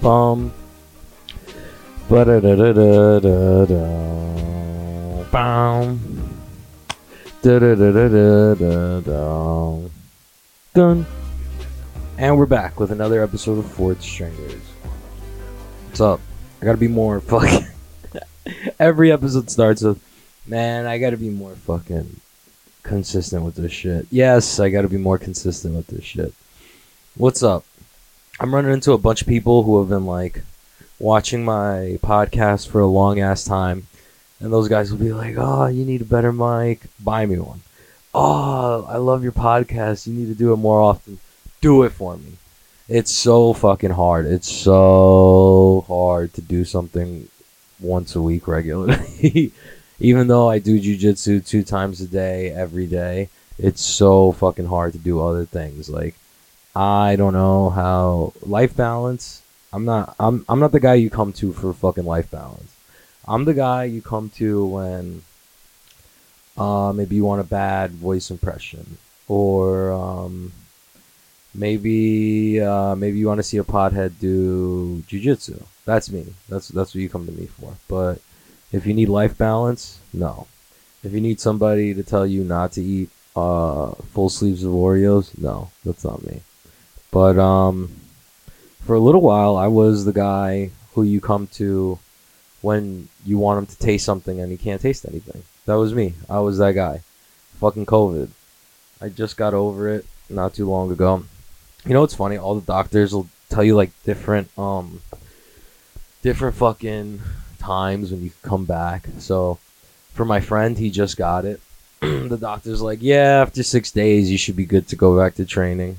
bum. Bum. Done. And we're back with another episode of Fourth Stringers. What's up? I gotta be more fucking. Every episode starts with, man, I gotta be more fucking consistent with this shit. Yes, I gotta be more consistent with this shit. What's up? I'm running into a bunch of people who have been like watching my podcast for a long ass time, and those guys will be like, "Oh, you need a better mic. Buy me one." Oh, I love your podcast. You need to do it more often. Do it for me. It's so fucking hard. It's so hard to do something once a week regularly. Even though I do jujitsu two times a day, every day, it's so fucking hard to do other things. Like, I don't know how life balance. I'm not. I'm. I'm not the guy you come to for fucking life balance. I'm the guy you come to when, uh, maybe you want a bad voice impression, or um, maybe uh, maybe you want to see a pothead do jujitsu. That's me. That's that's what you come to me for. But if you need life balance, no. If you need somebody to tell you not to eat uh, full sleeves of Oreos, no, that's not me. But um, for a little while, I was the guy who you come to when you want him to taste something and he can't taste anything. That was me. I was that guy. Fucking COVID. I just got over it not too long ago. You know what's funny? All the doctors will tell you like different um different fucking times when you come back. So for my friend, he just got it. the doctor's like, "Yeah, after 6 days you should be good to go back to training."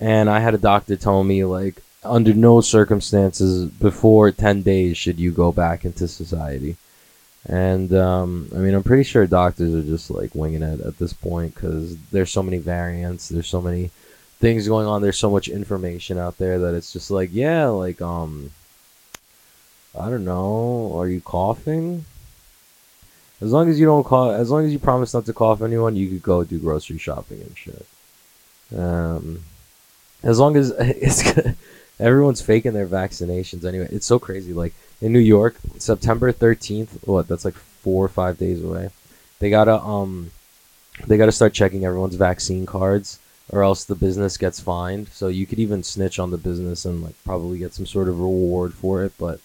And I had a doctor tell me like under no circumstances before 10 days should you go back into society. And um, I mean, I'm pretty sure doctors are just like winging it at this point because there's so many variants, there's so many things going on, there's so much information out there that it's just like, yeah, like um, I don't know, are you coughing? As long as you don't cough, as long as you promise not to cough anyone, you could go do grocery shopping and shit. Um, as long as it's everyone's faking their vaccinations anyway. It's so crazy. Like in New York, September thirteenth. What? That's like four or five days away. They gotta um, they gotta start checking everyone's vaccine cards, or else the business gets fined. So you could even snitch on the business and like probably get some sort of reward for it. But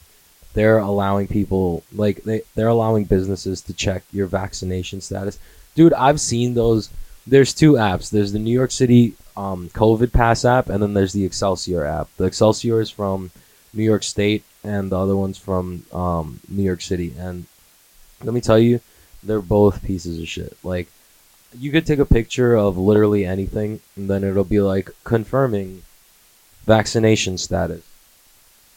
they're allowing people like they they're allowing businesses to check your vaccination status. Dude, I've seen those. There's two apps. There's the New York City um, COVID Pass app, and then there's the Excelsior app. The Excelsior is from New York State, and the other one's from um, New York City. And let me tell you, they're both pieces of shit. Like, you could take a picture of literally anything, and then it'll be like confirming vaccination status.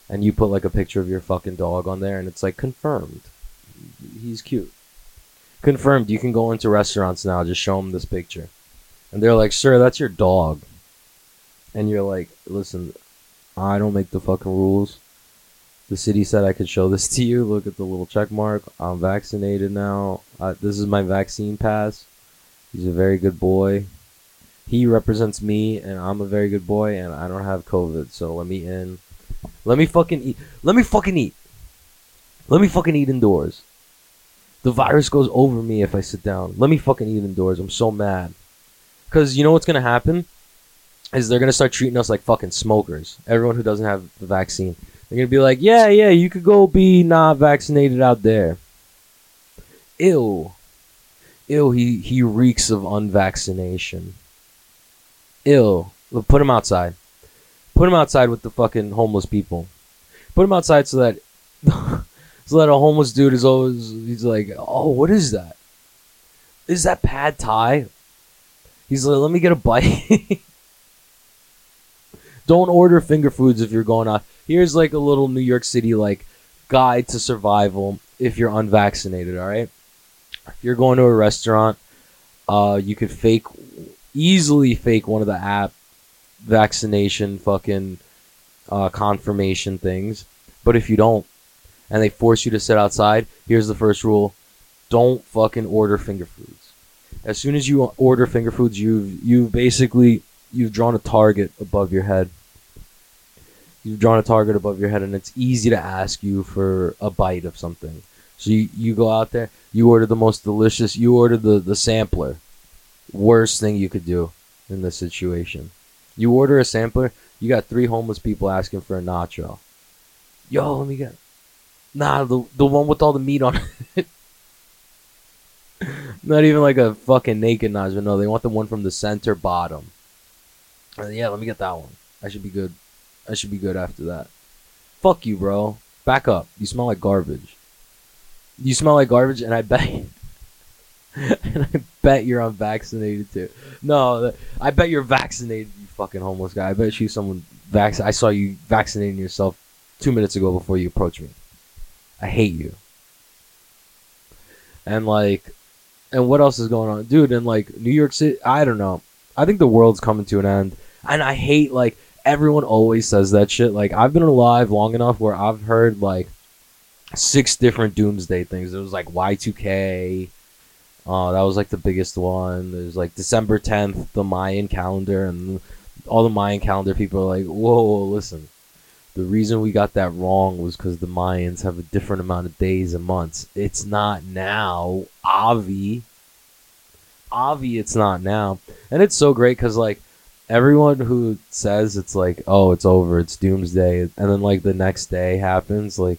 And you put like a picture of your fucking dog on there, and it's like confirmed. He's cute. Confirmed. You can go into restaurants now. Just show them this picture and they're like, "Sir, that's your dog," and you're like, "Listen, I don't make the fucking rules. The city said I could show this to you. Look at the little check mark. I'm vaccinated now. Uh, this is my vaccine pass. He's a very good boy. He represents me, and I'm a very good boy, and I don't have COVID. So let me in. Let me fucking eat. Let me fucking eat. Let me fucking eat indoors. The virus goes over me if I sit down. Let me fucking eat indoors. I'm so mad. Because you know what's gonna happen is they're gonna start treating us like fucking smokers. Everyone who doesn't have the vaccine, they're gonna be like, yeah, yeah, you could go be not vaccinated out there. Ew, ew. He he reeks of unvaccination. Ew. Put him outside. Put him outside with the fucking homeless people. Put him outside so that so that a homeless dude is always he's like, oh, what is that? Is that pad thai? He's like, let me get a bite. Don't order finger foods if you're going out. Here's like a little New York City like guide to survival if you're unvaccinated. All right, if you're going to a restaurant, uh, you could fake easily fake one of the app vaccination fucking uh, confirmation things. But if you don't, and they force you to sit outside, here's the first rule: don't fucking order finger foods as soon as you order finger foods, you've you've basically you've drawn a target above your head. You've drawn a target above your head, and it's easy to ask you for a bite of something. So you, you go out there, you order the most delicious, you order the, the sampler. Worst thing you could do in this situation. You order a sampler, you got three homeless people asking for a nacho. Yo, let me get. Nah, the, the one with all the meat on it. Not even like a fucking naked nacho. No, they want the one from the center bottom. Uh, yeah, let me get that one. I should be good. I should be good after that. Fuck you, bro. Back up. You smell like garbage. You smell like garbage, and I bet. and I bet you're unvaccinated too. No, I bet you're vaccinated, you fucking homeless guy. I bet you someone vac. I saw you vaccinating yourself two minutes ago before you approached me. I hate you. And like, and what else is going on, dude? In like New York City, I don't know. I think the world's coming to an end, and I hate like everyone always says that shit. Like I've been alive long enough where I've heard like six different doomsday things. It was like Y2K. Uh, that was like the biggest one. There's like December 10th, the Mayan calendar, and all the Mayan calendar people are like, whoa, whoa listen. The reason we got that wrong was because the Mayans have a different amount of days and months. It's not now. Avi. Avi, it's not now. And it's so great because, like, everyone who says it's like, oh, it's over, it's doomsday, and then, like, the next day happens, like,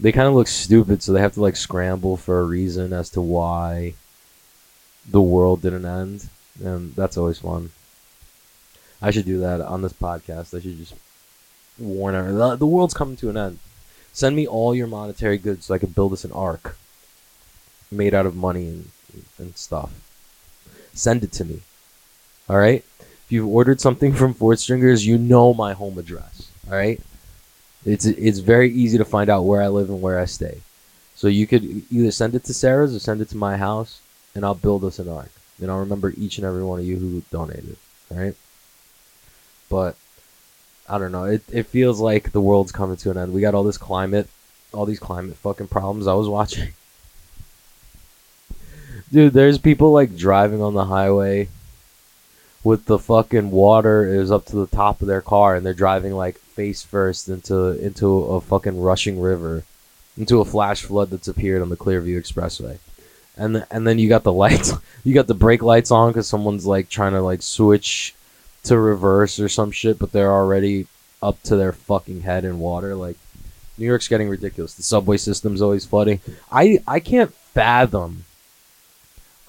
they kind of look stupid, so they have to like scramble for a reason as to why the world didn't end, and that's always fun. I should do that on this podcast. I should just warn her the, the world's coming to an end. Send me all your monetary goods so I can build us an ark made out of money and, and stuff. Send it to me. All right. If you've ordered something from Fourth Stringers, you know my home address. All right. It's it's very easy to find out where I live and where I stay. So you could either send it to Sarah's or send it to my house, and I'll build us an ark. And I'll remember each and every one of you who donated. Right? But I don't know. It it feels like the world's coming to an end. We got all this climate, all these climate fucking problems. I was watching. Dude, there's people like driving on the highway with the fucking water is up to the top of their car and they're driving like face first into into a fucking rushing river, into a flash flood that's appeared on the Clearview Expressway. And the, and then you got the lights, you got the brake lights on cuz someone's like trying to like switch to reverse or some shit, but they're already up to their fucking head in water like New York's getting ridiculous. The subway system's always flooding. I I can't fathom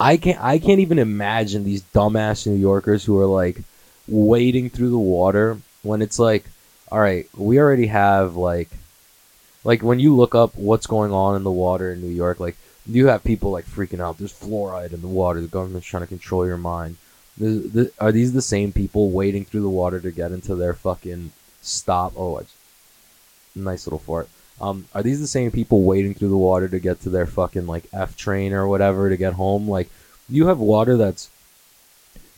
I can't I can't even imagine these dumbass New Yorkers who are like wading through the water when it's like, all right, we already have like, like when you look up what's going on in the water in New York, like you have people like freaking out. There's fluoride in the water. The government's trying to control your mind. Are these the same people wading through the water to get into their fucking stop? Oh, nice little fort. Um, are these the same people wading through the water to get to their fucking like F train or whatever to get home? Like, you have water that's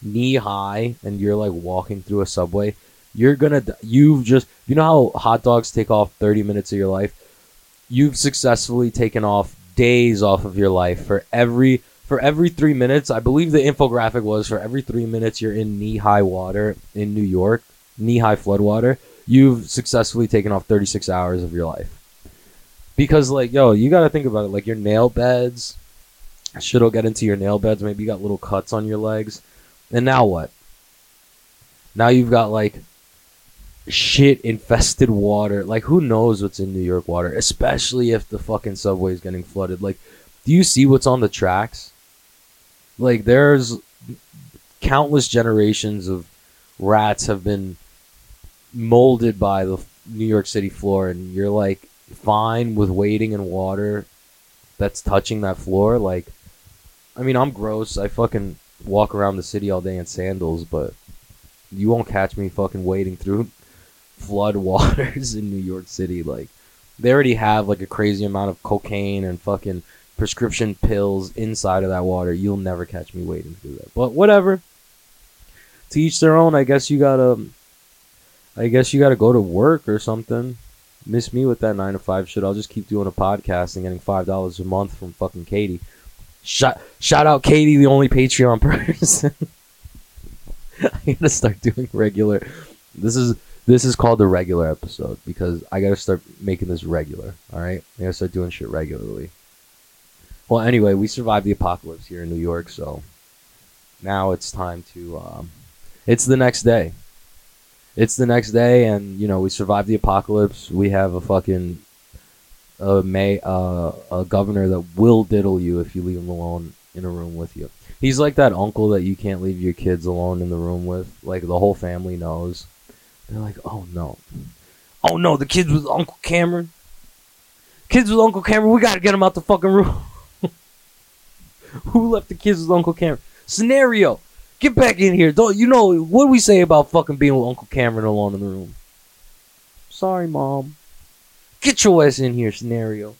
knee high and you're like walking through a subway. You're gonna, you've just, you know how hot dogs take off 30 minutes of your life? You've successfully taken off days off of your life for every for every three minutes. I believe the infographic was for every three minutes you're in knee high water in New York, knee high flood water. You've successfully taken off 36 hours of your life because like yo, you got to think about it. Like your nail beds, shit'll get into your nail beds. Maybe you got little cuts on your legs, and now what? Now you've got like shit infested water. Like who knows what's in New York water, especially if the fucking subway is getting flooded. Like, do you see what's on the tracks? Like there's countless generations of rats have been molded by the New York City floor, and you're like, fine with wading in water that's touching that floor. Like, I mean, I'm gross. I fucking walk around the city all day in sandals, but you won't catch me fucking wading through flood waters in New York City. Like, they already have like a crazy amount of cocaine and fucking prescription pills inside of that water. You'll never catch me waiting to do that. But whatever. To each their own. I guess you gotta. Um, I guess you gotta go to work or something miss me with that nine to five shit. I'll just keep doing a podcast and getting five dollars a month from fucking Katie. Shout shout out Katie, the only Patreon person. I gotta start doing regular. This is This is called the regular episode because I gotta start making this regular. All right, I gotta start doing shit regularly. Well, anyway, we survived the apocalypse here in New York, so now it's time to. Um, it's the next day. It's the next day, and you know we survived the apocalypse. We have a fucking a may uh, a governor that will diddle you if you leave him alone in a room with you. He's like that uncle that you can't leave your kids alone in the room with. Like the whole family knows. They're like, oh no, oh no, the kids with Uncle Cameron. Kids with Uncle Cameron, we gotta get them out the fucking room. Who left the kids with Uncle Cameron? Scenario, get back in here. Don't you know what we say about fucking being with Uncle Cameron alone in the room? Sorry, mom. Get your ass in here, Scenario.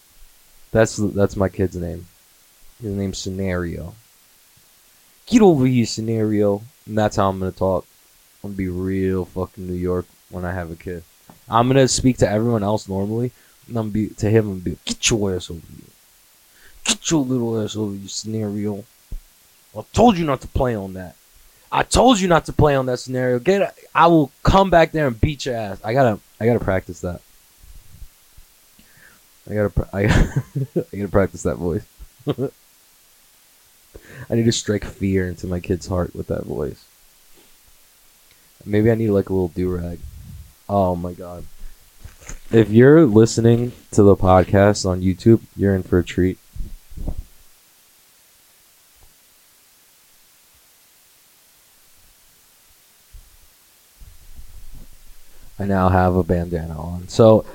That's that's my kid's name. His name's Scenario. Get over here, Scenario. And that's how I'm gonna talk. I'm gonna be real fucking New York when I have a kid. I'm gonna speak to everyone else normally, and I'm be to him and be get your ass over here. Get your little ass over here, Scenario. I told you not to play on that. I told you not to play on that scenario. Get I will come back there and beat your ass. I gotta I gotta practice that. I gotta I, I gotta practice that voice. I need to strike fear into my kid's heart with that voice. Maybe I need like a little do rag. Oh my god. If you're listening to the podcast on YouTube, you're in for a treat. I now have a bandana on. So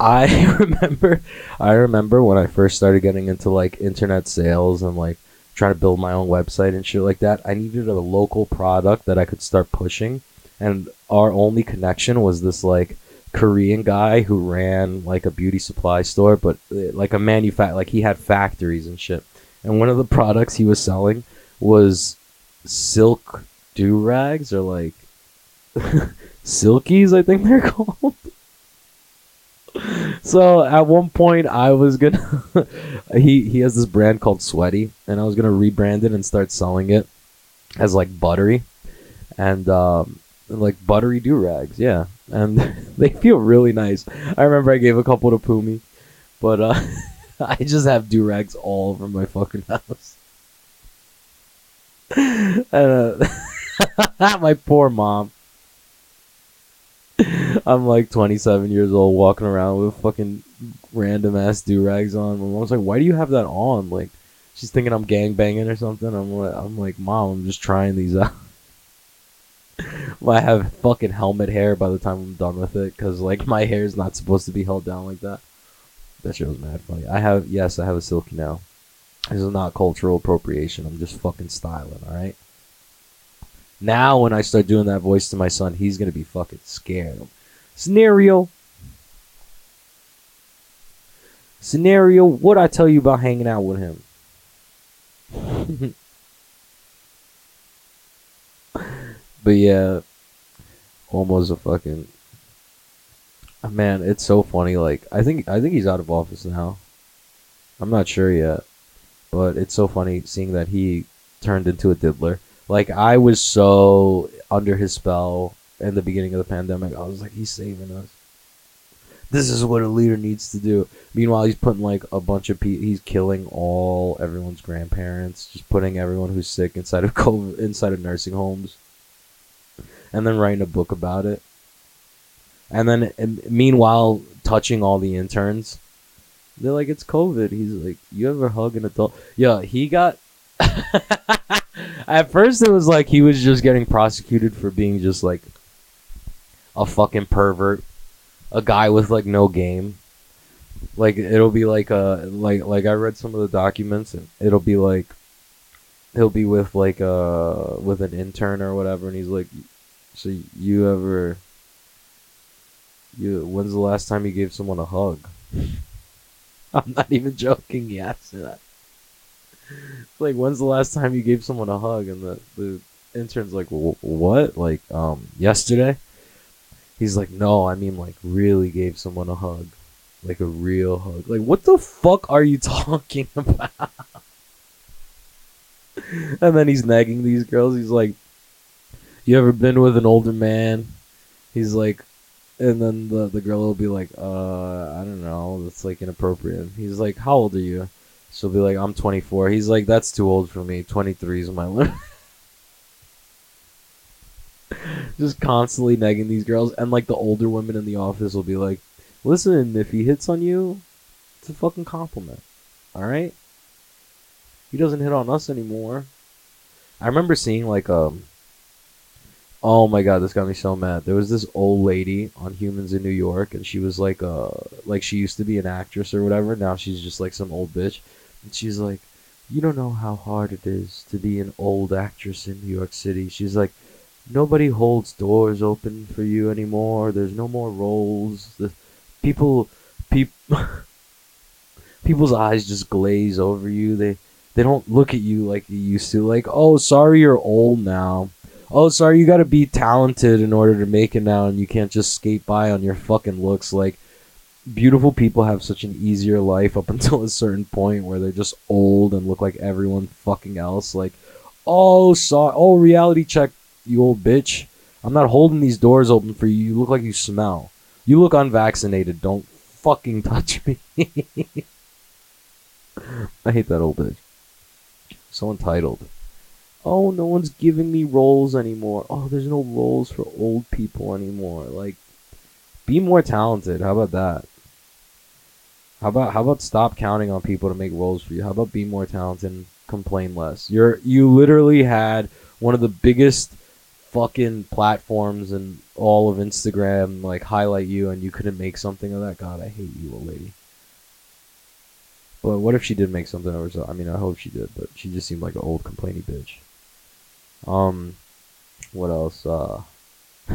I remember I remember when I first started getting into like internet sales and like trying to build my own website and shit like that. I needed a local product that I could start pushing and our only connection was this like Korean guy who ran like a beauty supply store but uh, like a manufact like he had factories and shit. And one of the products he was selling was silk do rags or like silkies, I think they're called. so at one point, I was gonna. he he has this brand called Sweaty, and I was gonna rebrand it and start selling it as like buttery, and um, like buttery do rags, yeah, and they feel really nice. I remember I gave a couple to Pumi, but uh, I just have do rags all over my fucking house. and, uh, my poor mom. I'm like 27 years old, walking around with fucking random ass do rags on. My mom's like, "Why do you have that on?" Like, she's thinking I'm gang banging or something. I'm like, I'm like, "Mom, I'm just trying these out." I have fucking helmet hair by the time I'm done with it, cause like my hair is not supposed to be held down like that. That shit was mad funny. I have yes, I have a silky now. This is not cultural appropriation. I'm just fucking styling. All right. Now, when I start doing that voice to my son, he's gonna be fucking scared. Scenario. Scenario. What I tell you about hanging out with him? but yeah, almost a fucking man. It's so funny. Like I think I think he's out of office now. I'm not sure yet, but it's so funny seeing that he turned into a diddler. Like I was so under his spell in the beginning of the pandemic. I was like, he's saving us. This is what a leader needs to do. Meanwhile, he's putting like a bunch of people. He's killing all everyone's grandparents. Just putting everyone who's sick inside of COVID, inside of nursing homes, and then writing a book about it. And then, and meanwhile, touching all the interns. They're like, it's COVID. He's like, you ever hug an adult? Yeah, he got. At first, it was like he was just getting prosecuted for being just like a fucking pervert, a guy with like no game. Like it'll be like a like like I read some of the documents and it'll be like he'll be with like uh with an intern or whatever and he's like so you ever you when's the last time you gave someone a hug? I'm not even joking, he asked that like, when's the last time you gave someone a hug? And the, the intern's like, what? Like, um, yesterday? He's like, no, I mean, like, really gave someone a hug. Like, a real hug. Like, what the fuck are you talking about? and then he's nagging these girls. He's like, you ever been with an older man? He's like, and then the the girl will be like, uh, I don't know, that's like inappropriate. He's like, how old are you? She'll be like, I'm 24. He's like, that's too old for me. 23 is my limit. Just constantly negging these girls, and like the older women in the office will be like, listen, if he hits on you, it's a fucking compliment. All right. He doesn't hit on us anymore. I remember seeing like um Oh my god, this got me so mad. There was this old lady on Humans in New York, and she was like, uh, like she used to be an actress or whatever. Now she's just like some old bitch, and she's like, you don't know how hard it is to be an old actress in New York City. She's like, nobody holds doors open for you anymore. There's no more roles. The people, people, people's eyes just glaze over you. They they don't look at you like you used to. Like, oh, sorry, you're old now oh, sorry, you got to be talented in order to make it now, and you can't just skate by on your fucking looks. Like, beautiful people have such an easier life up until a certain point where they're just old and look like everyone fucking else. Like, oh, sorry, oh, reality check, you old bitch. I'm not holding these doors open for you. You look like you smell. You look unvaccinated. Don't fucking touch me. I hate that old bitch. So entitled oh, no one's giving me roles anymore. Oh, there's no roles for old people anymore. Like, be more talented. How about that? How about how about stop counting on people to make roles for you? How about be more talented and complain less? You're you literally had one of the biggest fucking platforms and all of Instagram like highlight you and you couldn't make something of that. God, I hate you, old lady. But what if she did make something of herself? I mean, I hope she did, but she just seemed like an old complaining bitch. Um, what else? Uh,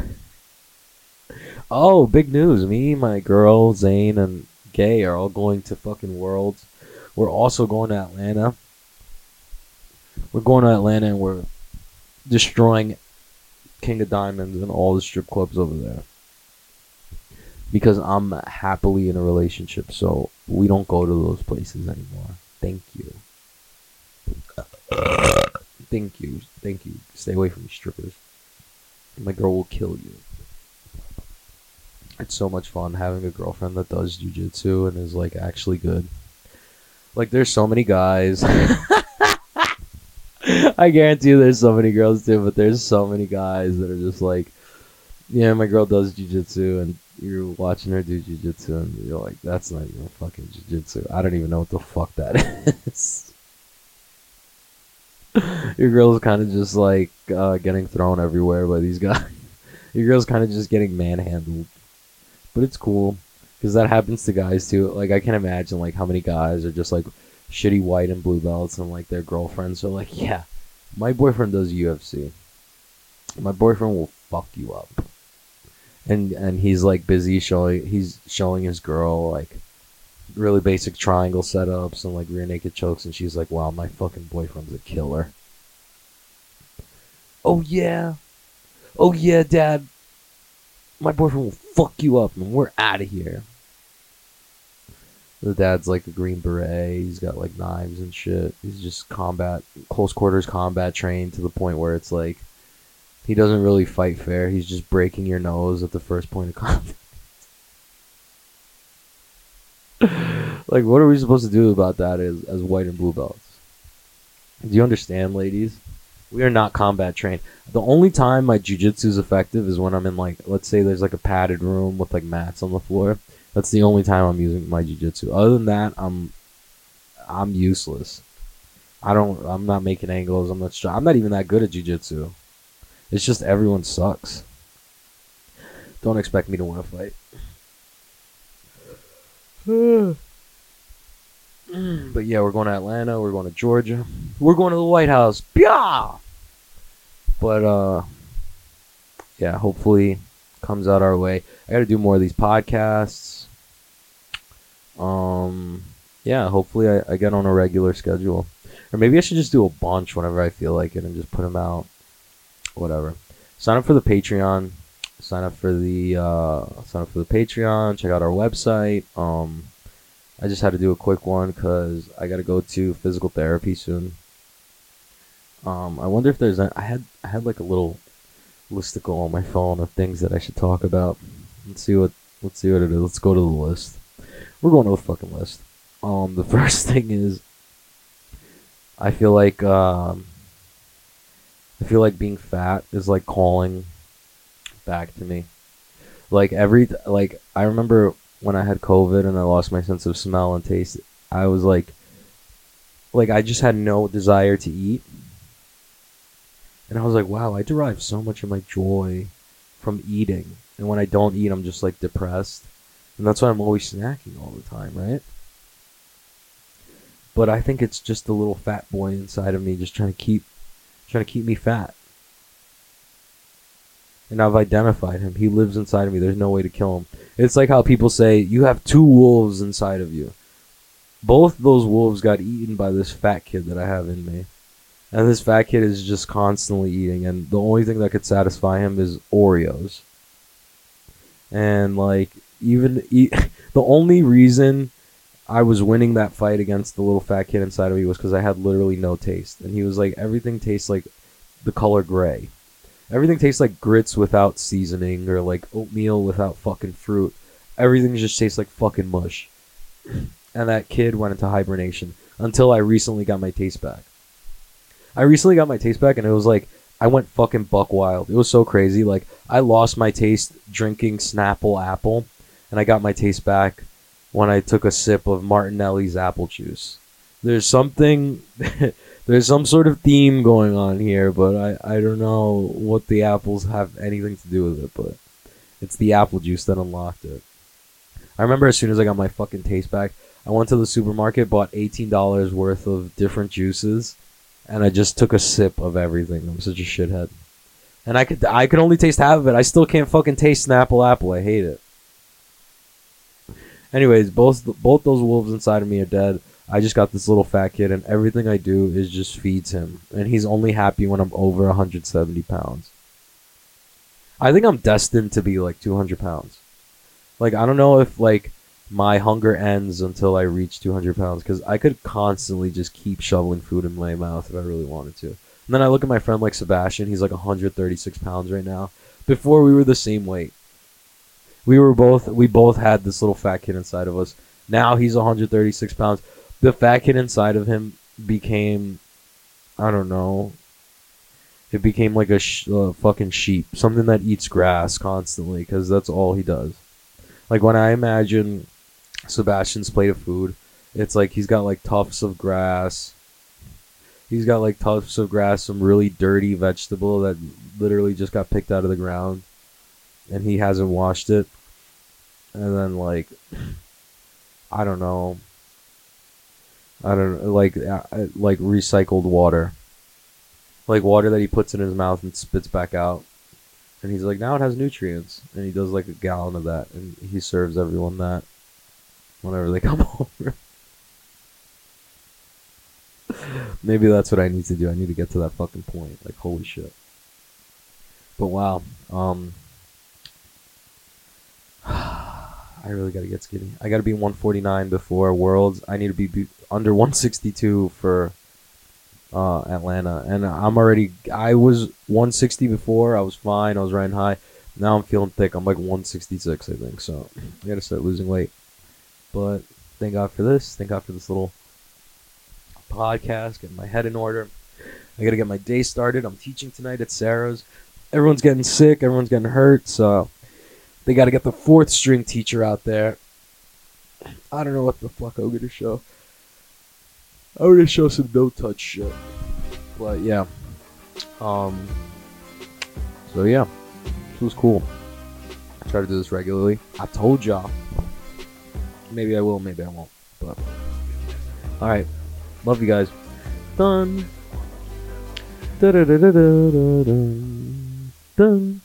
oh, big news! Me, my girl, Zane, and Gay are all going to fucking Worlds. We're also going to Atlanta. We're going to Atlanta and we're destroying King of Diamonds and all the strip clubs over there. Because I'm happily in a relationship, so we don't go to those places anymore. Thank you. Thank you. Thank you. Stay away from me, strippers. My girl will kill you. It's so much fun having a girlfriend that does jujitsu and is like actually good. Like there's so many guys. I guarantee you there's so many girls too, but there's so many guys that are just like, yeah, my girl does jujitsu and you're watching her do jujitsu and you're like, that's not even fucking jujitsu. I don't even know what the fuck that is. your girl's kind of just like uh, getting thrown everywhere by these guys. your girl's kind of just getting manhandled, but it's cool because that happens to guys too. Like I can imagine like how many guys are just like shitty white and blue belts and like their girlfriends are like, yeah, my boyfriend does UFC. My boyfriend will fuck you up, and and he's like busy showing he's showing his girl like really basic triangle setups and like rear naked chokes, and she's like, "Wow, my fucking boyfriend's a killer." Oh yeah, oh yeah, Dad. My boyfriend will fuck you up, and we're out of here. The dad's like a green beret. He's got like knives and shit. He's just combat, close quarters combat trained to the point where it's like he doesn't really fight fair. He's just breaking your nose at the first point of contact. like, what are we supposed to do about that as, as white and blue belts? Do you understand, ladies? We are not combat trained. The only time my jujitsu is effective is when I'm in like, let's say there's like a padded room with like mats on the floor. That's the only time I'm using my jujitsu. Other than that, I'm I'm useless. I don't. I'm not making angles. I'm not. I'm not even that good at jujitsu. It's just everyone sucks. Don't expect me to win a fight. but yeah, we're going to Atlanta. We're going to Georgia. We're going to the White House. But uh, yeah, hopefully comes out our way. I got to do more of these podcasts. Um, yeah, hopefully I, I get on a regular schedule, or maybe I should just do a bunch whenever I feel like it and just put them out. Whatever. Sign up for the Patreon sign up for the uh, sign up for the Patreon. Check out our website. Um, I just had to do a quick one because I got to go to physical therapy soon. Um, I wonder if there's a, I had I had like a little listicle on my phone of things that I should talk about. Let's see what let's see what it is. Let's go to the list. We're going to the fucking list. Um, the first thing is, I feel like um, I feel like being fat is like calling back to me. Like every like I remember when I had COVID and I lost my sense of smell and taste. I was like, like I just had no desire to eat, and I was like, wow, I derive so much of my joy from eating. And when I don't eat, I'm just like depressed. And that's why I'm always snacking all the time, right? But I think it's just the little fat boy inside of me just trying to keep trying to keep me fat. And I've identified him. He lives inside of me. There's no way to kill him. It's like how people say you have two wolves inside of you. Both those wolves got eaten by this fat kid that I have in me. And this fat kid is just constantly eating and the only thing that could satisfy him is Oreos. And like even e- the only reason I was winning that fight against the little fat kid inside of me was because I had literally no taste, and he was like, everything tastes like the color gray. Everything tastes like grits without seasoning, or like oatmeal without fucking fruit. Everything just tastes like fucking mush. And that kid went into hibernation until I recently got my taste back. I recently got my taste back, and it was like I went fucking buck wild. It was so crazy. Like I lost my taste drinking Snapple apple, and I got my taste back when I took a sip of Martinelli's apple juice. There's something, there's some sort of theme going on here, but I, I don't know what the apples have anything to do with it, but it's the apple juice that unlocked it. I remember as soon as I got my fucking taste back, I went to the supermarket, bought $18 worth of different juices, and I just took a sip of everything. I'm such a shithead. And I could I could only taste half of it. I still can't fucking taste Snapple apple. Apple. I hate it. Anyways, both both those wolves inside of me are dead. I just got this little fat kid, and everything I do is just feeds him, and he's only happy when I'm over 170 pounds. I think I'm destined to be like 200 pounds. Like I don't know if like my hunger ends until I reach 200 pounds because I could constantly just keep shoveling food in my mouth if I really wanted to. And then I look at my friend like Sebastian, he's like 136 pounds right now. Before we were the same weight we were both we both had this little fat kid inside of us. Now he's 136 pounds. The fat kid inside of him became, I don't know. It became like a sh- uh, fucking sheep, something that eats grass constantly, because that's all he does. Like when I imagine Sebastian's plate of food, it's like he's got like tufts of grass. He's got like tufts of grass, some really dirty vegetable that literally just got picked out of the ground and he hasn't washed it. And then like I don't know. I don't like uh, like recycled water. Like water that he puts in his mouth and spits back out. And he's like, now it has nutrients. And he does like a gallon of that. And he serves everyone that whenever they come over. Maybe that's what I need to do. I need to get to that fucking point. Like, holy shit. But wow. Um, I really gotta get skinny. I gotta be 149 before Worlds. I need to be, be under 162 for uh, Atlanta, and I'm already. I was 160 before. I was fine. I was riding high. Now I'm feeling thick. I'm like 166, I think. So I gotta start losing weight. But thank God for this. Thank God for this little podcast. Getting my head in order. I gotta get my day started. I'm teaching tonight at Sarah's. Everyone's getting sick. Everyone's getting hurt. So they got to get the fourth string teacher out there. I don't know what the fuck I'm gonna show. I'm gonna show some no touch shit. But yeah. Um. So yeah, this was cool. I try to do this regularly. I told y'all. Maybe I will, maybe I won't. But all right, love you guys. Done. Dun.